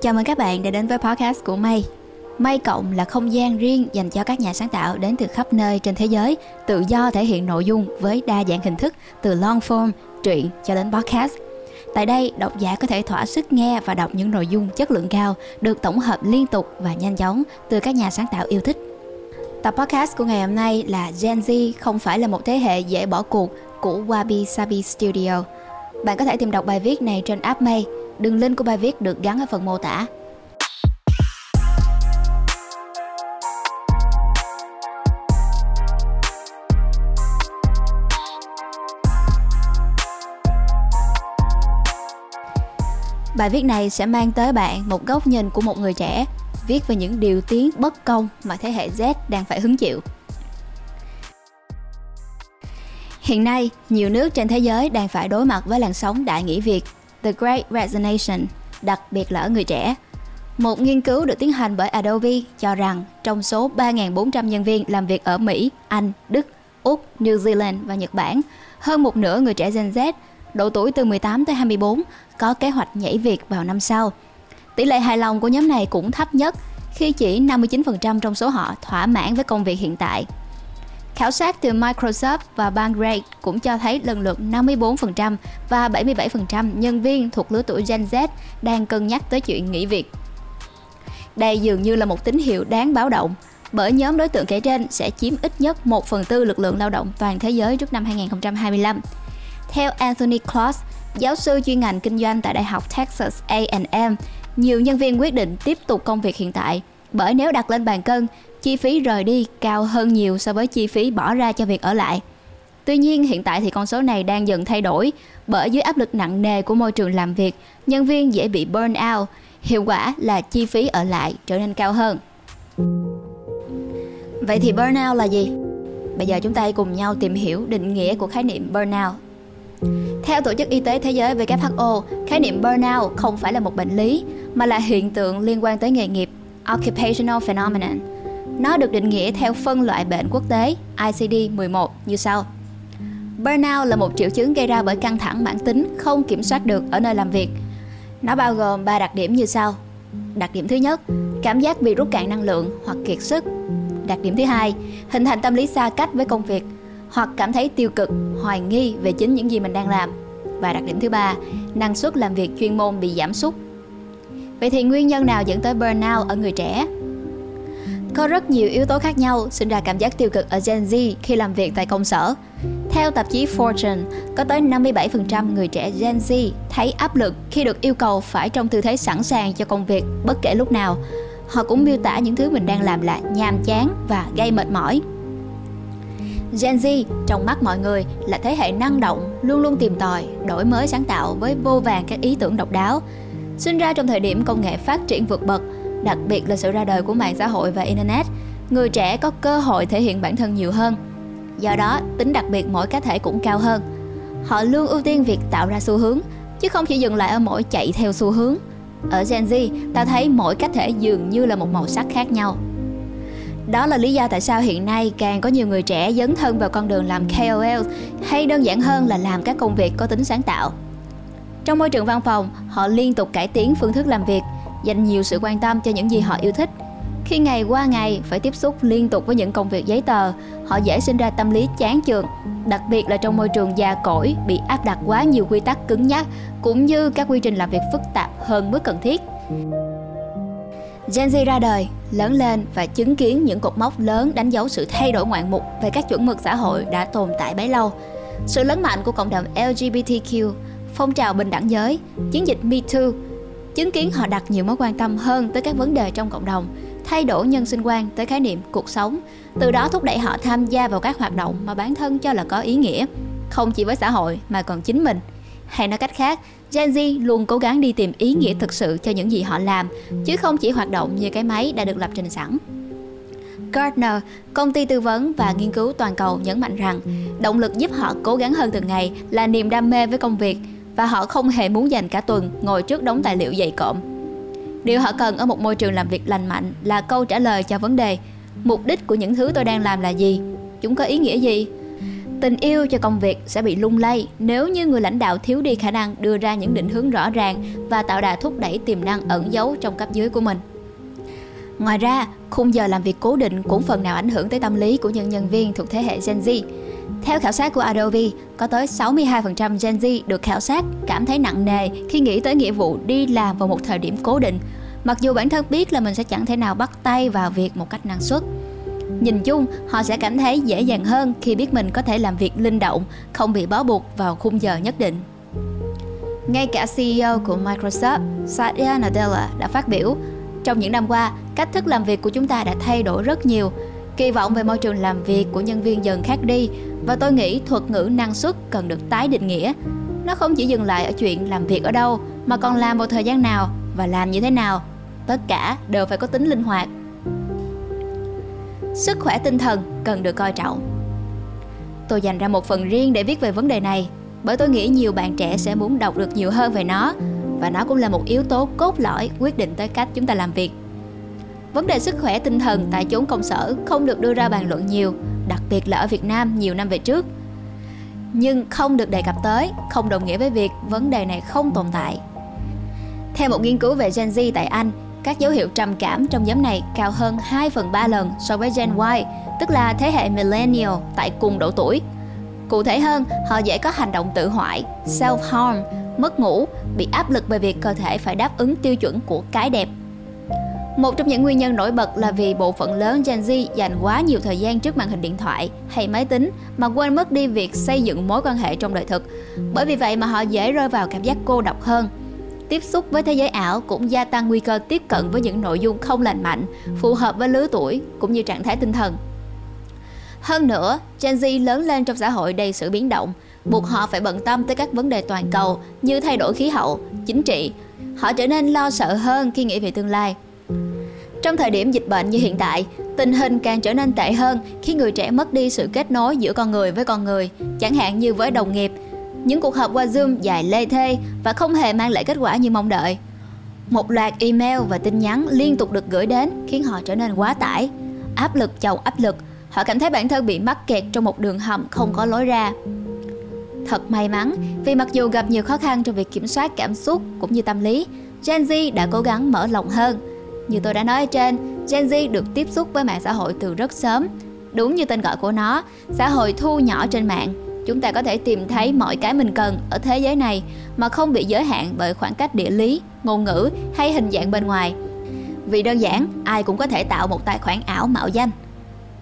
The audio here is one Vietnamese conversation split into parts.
Chào mừng các bạn đã đến với podcast của May. May Cộng là không gian riêng dành cho các nhà sáng tạo đến từ khắp nơi trên thế giới, tự do thể hiện nội dung với đa dạng hình thức từ long form, truyện cho đến podcast. Tại đây, độc giả có thể thỏa sức nghe và đọc những nội dung chất lượng cao được tổng hợp liên tục và nhanh chóng từ các nhà sáng tạo yêu thích. Tập podcast của ngày hôm nay là Gen Z không phải là một thế hệ dễ bỏ cuộc của Wabi Sabi Studio. Bạn có thể tìm đọc bài viết này trên app May. Đường link của bài viết được gắn ở phần mô tả. Bài viết này sẽ mang tới bạn một góc nhìn của một người trẻ viết về những điều tiếng bất công mà thế hệ Z đang phải hứng chịu. Hiện nay, nhiều nước trên thế giới đang phải đối mặt với làn sóng đại nghỉ việc, The Great Resignation, đặc biệt là ở người trẻ. Một nghiên cứu được tiến hành bởi Adobe cho rằng trong số 3.400 nhân viên làm việc ở Mỹ, Anh, Đức, Úc, New Zealand và Nhật Bản, hơn một nửa người trẻ Gen Z, độ tuổi từ 18 tới 24, có kế hoạch nhảy việc vào năm sau. Tỷ lệ hài lòng của nhóm này cũng thấp nhất khi chỉ 59% trong số họ thỏa mãn với công việc hiện tại. Khảo sát từ Microsoft và Bankrate cũng cho thấy lần lượt 54% và 77% nhân viên thuộc lứa tuổi Gen Z đang cân nhắc tới chuyện nghỉ việc. Đây dường như là một tín hiệu đáng báo động, bởi nhóm đối tượng kể trên sẽ chiếm ít nhất 1 phần tư lực lượng lao động toàn thế giới trước năm 2025. Theo Anthony Cross, giáo sư chuyên ngành kinh doanh tại Đại học Texas A&M, nhiều nhân viên quyết định tiếp tục công việc hiện tại bởi nếu đặt lên bàn cân, chi phí rời đi cao hơn nhiều so với chi phí bỏ ra cho việc ở lại. Tuy nhiên, hiện tại thì con số này đang dần thay đổi bởi dưới áp lực nặng nề của môi trường làm việc, nhân viên dễ bị burn out, hiệu quả là chi phí ở lại trở nên cao hơn. Vậy thì burnout là gì? Bây giờ chúng ta hãy cùng nhau tìm hiểu định nghĩa của khái niệm burnout. Theo Tổ chức Y tế Thế giới WHO, khái niệm burnout không phải là một bệnh lý mà là hiện tượng liên quan tới nghề nghiệp, occupational phenomenon. Nó được định nghĩa theo phân loại bệnh quốc tế ICD-11 như sau. Burnout là một triệu chứng gây ra bởi căng thẳng mãn tính không kiểm soát được ở nơi làm việc. Nó bao gồm 3 đặc điểm như sau. Đặc điểm thứ nhất, cảm giác bị rút cạn năng lượng hoặc kiệt sức. Đặc điểm thứ hai, hình thành tâm lý xa cách với công việc hoặc cảm thấy tiêu cực, hoài nghi về chính những gì mình đang làm. Và đặc điểm thứ ba, năng suất làm việc chuyên môn bị giảm sút. Vậy thì nguyên nhân nào dẫn tới burnout ở người trẻ? Có rất nhiều yếu tố khác nhau sinh ra cảm giác tiêu cực ở Gen Z khi làm việc tại công sở. Theo tạp chí Fortune, có tới 57% người trẻ Gen Z thấy áp lực khi được yêu cầu phải trong tư thế sẵn sàng cho công việc bất kể lúc nào. Họ cũng miêu tả những thứ mình đang làm là nhàm chán và gây mệt mỏi. Gen Z trong mắt mọi người là thế hệ năng động, luôn luôn tìm tòi, đổi mới sáng tạo với vô vàng các ý tưởng độc đáo. Sinh ra trong thời điểm công nghệ phát triển vượt bậc, đặc biệt là sự ra đời của mạng xã hội và internet, người trẻ có cơ hội thể hiện bản thân nhiều hơn. Do đó, tính đặc biệt mỗi cá thể cũng cao hơn. Họ luôn ưu tiên việc tạo ra xu hướng, chứ không chỉ dừng lại ở mỗi chạy theo xu hướng. Ở Gen Z, ta thấy mỗi cá thể dường như là một màu sắc khác nhau. Đó là lý do tại sao hiện nay càng có nhiều người trẻ dấn thân vào con đường làm KOL hay đơn giản hơn là làm các công việc có tính sáng tạo. Trong môi trường văn phòng, họ liên tục cải tiến phương thức làm việc, dành nhiều sự quan tâm cho những gì họ yêu thích. Khi ngày qua ngày phải tiếp xúc liên tục với những công việc giấy tờ, họ dễ sinh ra tâm lý chán chường, đặc biệt là trong môi trường già cỗi bị áp đặt quá nhiều quy tắc cứng nhắc cũng như các quy trình làm việc phức tạp hơn mức cần thiết. Gen Z ra đời, lớn lên và chứng kiến những cột mốc lớn đánh dấu sự thay đổi ngoạn mục về các chuẩn mực xã hội đã tồn tại bấy lâu. Sự lớn mạnh của cộng đồng LGBTQ, phong trào bình đẳng giới, chiến dịch Me Too, chứng kiến họ đặt nhiều mối quan tâm hơn tới các vấn đề trong cộng đồng, thay đổi nhân sinh quan tới khái niệm cuộc sống, từ đó thúc đẩy họ tham gia vào các hoạt động mà bản thân cho là có ý nghĩa, không chỉ với xã hội mà còn chính mình. Hay nói cách khác, Gen Z luôn cố gắng đi tìm ý nghĩa thực sự cho những gì họ làm, chứ không chỉ hoạt động như cái máy đã được lập trình sẵn. Gartner, công ty tư vấn và nghiên cứu toàn cầu nhấn mạnh rằng động lực giúp họ cố gắng hơn từng ngày là niềm đam mê với công việc và họ không hề muốn dành cả tuần ngồi trước đống tài liệu dày cộm. Điều họ cần ở một môi trường làm việc lành mạnh là câu trả lời cho vấn đề mục đích của những thứ tôi đang làm là gì? Chúng có ý nghĩa gì? Tình yêu cho công việc sẽ bị lung lay nếu như người lãnh đạo thiếu đi khả năng đưa ra những định hướng rõ ràng và tạo đà thúc đẩy tiềm năng ẩn giấu trong cấp dưới của mình. Ngoài ra, khung giờ làm việc cố định cũng phần nào ảnh hưởng tới tâm lý của những nhân viên thuộc thế hệ Gen Z. Theo khảo sát của Adobe, có tới 62% Gen Z được khảo sát cảm thấy nặng nề khi nghĩ tới nghĩa vụ đi làm vào một thời điểm cố định, mặc dù bản thân biết là mình sẽ chẳng thể nào bắt tay vào việc một cách năng suất. Nhìn chung, họ sẽ cảm thấy dễ dàng hơn khi biết mình có thể làm việc linh động, không bị bó buộc vào khung giờ nhất định. Ngay cả CEO của Microsoft, Satya Nadella đã phát biểu, trong những năm qua, cách thức làm việc của chúng ta đã thay đổi rất nhiều. Kỳ vọng về môi trường làm việc của nhân viên dần khác đi và tôi nghĩ thuật ngữ năng suất cần được tái định nghĩa. Nó không chỉ dừng lại ở chuyện làm việc ở đâu mà còn làm vào thời gian nào và làm như thế nào. Tất cả đều phải có tính linh hoạt sức khỏe tinh thần cần được coi trọng. Tôi dành ra một phần riêng để viết về vấn đề này, bởi tôi nghĩ nhiều bạn trẻ sẽ muốn đọc được nhiều hơn về nó và nó cũng là một yếu tố cốt lõi quyết định tới cách chúng ta làm việc. Vấn đề sức khỏe tinh thần tại chốn công sở không được đưa ra bàn luận nhiều, đặc biệt là ở Việt Nam nhiều năm về trước. Nhưng không được đề cập tới, không đồng nghĩa với việc vấn đề này không tồn tại. Theo một nghiên cứu về Gen Z tại Anh, các dấu hiệu trầm cảm trong nhóm này cao hơn 2 phần 3 lần so với Gen Y, tức là thế hệ Millennial tại cùng độ tuổi. Cụ thể hơn, họ dễ có hành động tự hoại, self-harm, mất ngủ, bị áp lực về việc cơ thể phải đáp ứng tiêu chuẩn của cái đẹp. Một trong những nguyên nhân nổi bật là vì bộ phận lớn Gen Z dành quá nhiều thời gian trước màn hình điện thoại hay máy tính mà quên mất đi việc xây dựng mối quan hệ trong đời thực. Bởi vì vậy mà họ dễ rơi vào cảm giác cô độc hơn, tiếp xúc với thế giới ảo cũng gia tăng nguy cơ tiếp cận với những nội dung không lành mạnh, phù hợp với lứa tuổi cũng như trạng thái tinh thần. Hơn nữa, Gen Z lớn lên trong xã hội đầy sự biến động, buộc họ phải bận tâm tới các vấn đề toàn cầu như thay đổi khí hậu, chính trị. Họ trở nên lo sợ hơn khi nghĩ về tương lai. Trong thời điểm dịch bệnh như hiện tại, tình hình càng trở nên tệ hơn khi người trẻ mất đi sự kết nối giữa con người với con người, chẳng hạn như với đồng nghiệp, những cuộc họp qua Zoom dài lê thê và không hề mang lại kết quả như mong đợi. Một loạt email và tin nhắn liên tục được gửi đến khiến họ trở nên quá tải. Áp lực chồng áp lực, họ cảm thấy bản thân bị mắc kẹt trong một đường hầm không có lối ra. Thật may mắn vì mặc dù gặp nhiều khó khăn trong việc kiểm soát cảm xúc cũng như tâm lý, Gen Z đã cố gắng mở lòng hơn. Như tôi đã nói ở trên, Gen Z được tiếp xúc với mạng xã hội từ rất sớm. Đúng như tên gọi của nó, xã hội thu nhỏ trên mạng. Chúng ta có thể tìm thấy mọi cái mình cần ở thế giới này mà không bị giới hạn bởi khoảng cách địa lý ngôn ngữ hay hình dạng bên ngoài. Vì đơn giản ai cũng có thể tạo một tài khoản ảo mạo danh.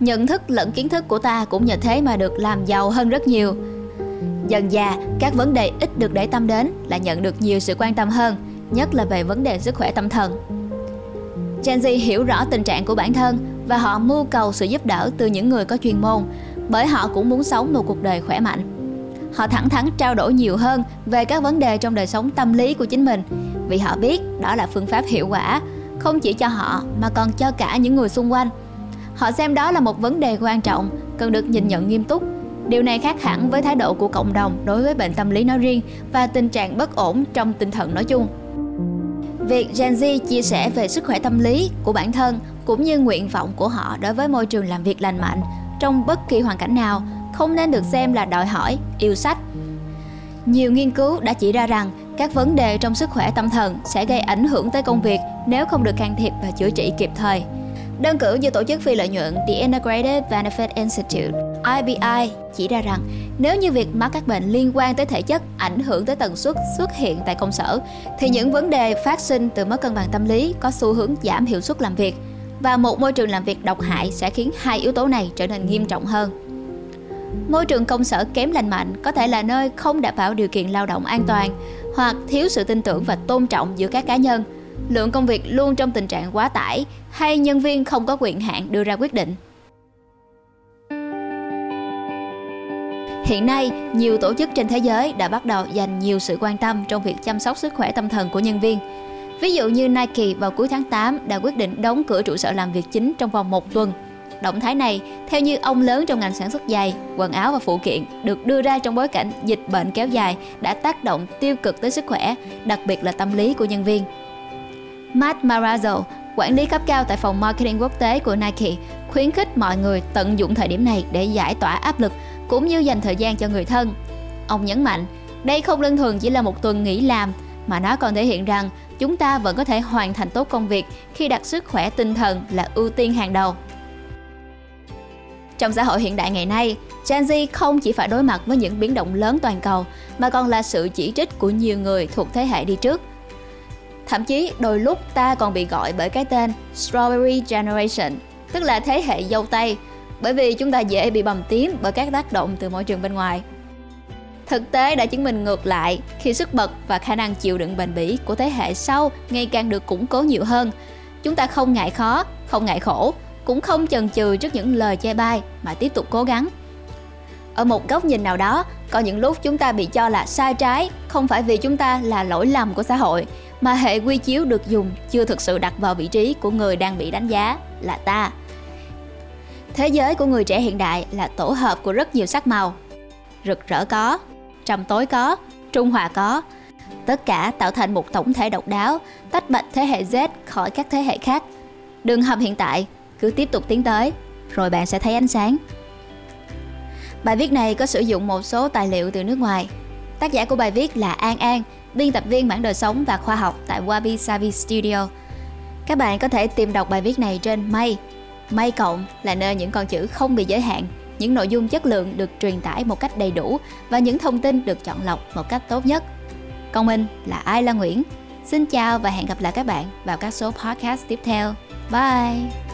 Nhận thức lẫn kiến thức của ta cũng nhờ thế mà được làm giàu hơn rất nhiều. Dần già các vấn đề ít được để tâm đến là nhận được nhiều sự quan tâm hơn nhất là về vấn đề sức khỏe tâm thần. Gen Z hiểu rõ tình trạng của bản thân và họ mưu cầu sự giúp đỡ từ những người có chuyên môn, bởi họ cũng muốn sống một cuộc đời khỏe mạnh. Họ thẳng thắn trao đổi nhiều hơn về các vấn đề trong đời sống tâm lý của chính mình, vì họ biết đó là phương pháp hiệu quả, không chỉ cho họ mà còn cho cả những người xung quanh. Họ xem đó là một vấn đề quan trọng, cần được nhìn nhận nghiêm túc. Điều này khác hẳn với thái độ của cộng đồng đối với bệnh tâm lý nói riêng và tình trạng bất ổn trong tinh thần nói chung. Việc Gen Z chia sẻ về sức khỏe tâm lý của bản thân cũng như nguyện vọng của họ đối với môi trường làm việc lành mạnh trong bất kỳ hoàn cảnh nào không nên được xem là đòi hỏi, yêu sách nhiều nghiên cứu đã chỉ ra rằng các vấn đề trong sức khỏe tâm thần sẽ gây ảnh hưởng tới công việc nếu không được can thiệp và chữa trị kịp thời. Đơn cử như tổ chức phi lợi nhuận The Integrated Benefit Institute IBI chỉ ra rằng nếu như việc mắc các bệnh liên quan tới thể chất ảnh hưởng tới tần suất xuất hiện tại công sở, thì những vấn đề phát sinh từ mất cân bằng tâm lý có xu hướng giảm hiệu suất làm việc và một môi trường làm việc độc hại sẽ khiến hai yếu tố này trở nên nghiêm trọng hơn. Môi trường công sở kém lành mạnh có thể là nơi không đảm bảo điều kiện lao động an toàn hoặc thiếu sự tin tưởng và tôn trọng giữa các cá nhân. Lượng công việc luôn trong tình trạng quá tải hay nhân viên không có quyền hạn đưa ra quyết định. Hiện nay, nhiều tổ chức trên thế giới đã bắt đầu dành nhiều sự quan tâm trong việc chăm sóc sức khỏe tâm thần của nhân viên Ví dụ như Nike vào cuối tháng 8 đã quyết định đóng cửa trụ sở làm việc chính trong vòng một tuần. Động thái này, theo như ông lớn trong ngành sản xuất giày, quần áo và phụ kiện, được đưa ra trong bối cảnh dịch bệnh kéo dài đã tác động tiêu cực tới sức khỏe, đặc biệt là tâm lý của nhân viên. Matt Marazzo, quản lý cấp cao tại phòng marketing quốc tế của Nike, khuyến khích mọi người tận dụng thời điểm này để giải tỏa áp lực cũng như dành thời gian cho người thân. Ông nhấn mạnh, đây không đơn thuần chỉ là một tuần nghỉ làm mà nó còn thể hiện rằng chúng ta vẫn có thể hoàn thành tốt công việc khi đặt sức khỏe tinh thần là ưu tiên hàng đầu. Trong xã hội hiện đại ngày nay, Gen Z không chỉ phải đối mặt với những biến động lớn toàn cầu mà còn là sự chỉ trích của nhiều người thuộc thế hệ đi trước. Thậm chí đôi lúc ta còn bị gọi bởi cái tên Strawberry Generation, tức là thế hệ dâu tây, bởi vì chúng ta dễ bị bầm tím bởi các tác động từ môi trường bên ngoài. Thực tế đã chứng minh ngược lại khi sức bật và khả năng chịu đựng bền bỉ của thế hệ sau ngày càng được củng cố nhiều hơn. Chúng ta không ngại khó, không ngại khổ, cũng không chần chừ trước những lời chê bai mà tiếp tục cố gắng. Ở một góc nhìn nào đó, có những lúc chúng ta bị cho là sai trái, không phải vì chúng ta là lỗi lầm của xã hội, mà hệ quy chiếu được dùng chưa thực sự đặt vào vị trí của người đang bị đánh giá là ta. Thế giới của người trẻ hiện đại là tổ hợp của rất nhiều sắc màu. Rực rỡ có, trầm tối có, trung hòa có. Tất cả tạo thành một tổng thể độc đáo, tách bạch thế hệ Z khỏi các thế hệ khác. Đường hầm hiện tại cứ tiếp tục tiến tới, rồi bạn sẽ thấy ánh sáng. Bài viết này có sử dụng một số tài liệu từ nước ngoài. Tác giả của bài viết là An An, biên tập viên mảng đời sống và khoa học tại Wabi Sabi Studio. Các bạn có thể tìm đọc bài viết này trên May. May cộng là nơi những con chữ không bị giới hạn, những nội dung chất lượng được truyền tải một cách đầy đủ và những thông tin được chọn lọc một cách tốt nhất. Còn mình là Ai La Nguyễn. Xin chào và hẹn gặp lại các bạn vào các số podcast tiếp theo. Bye!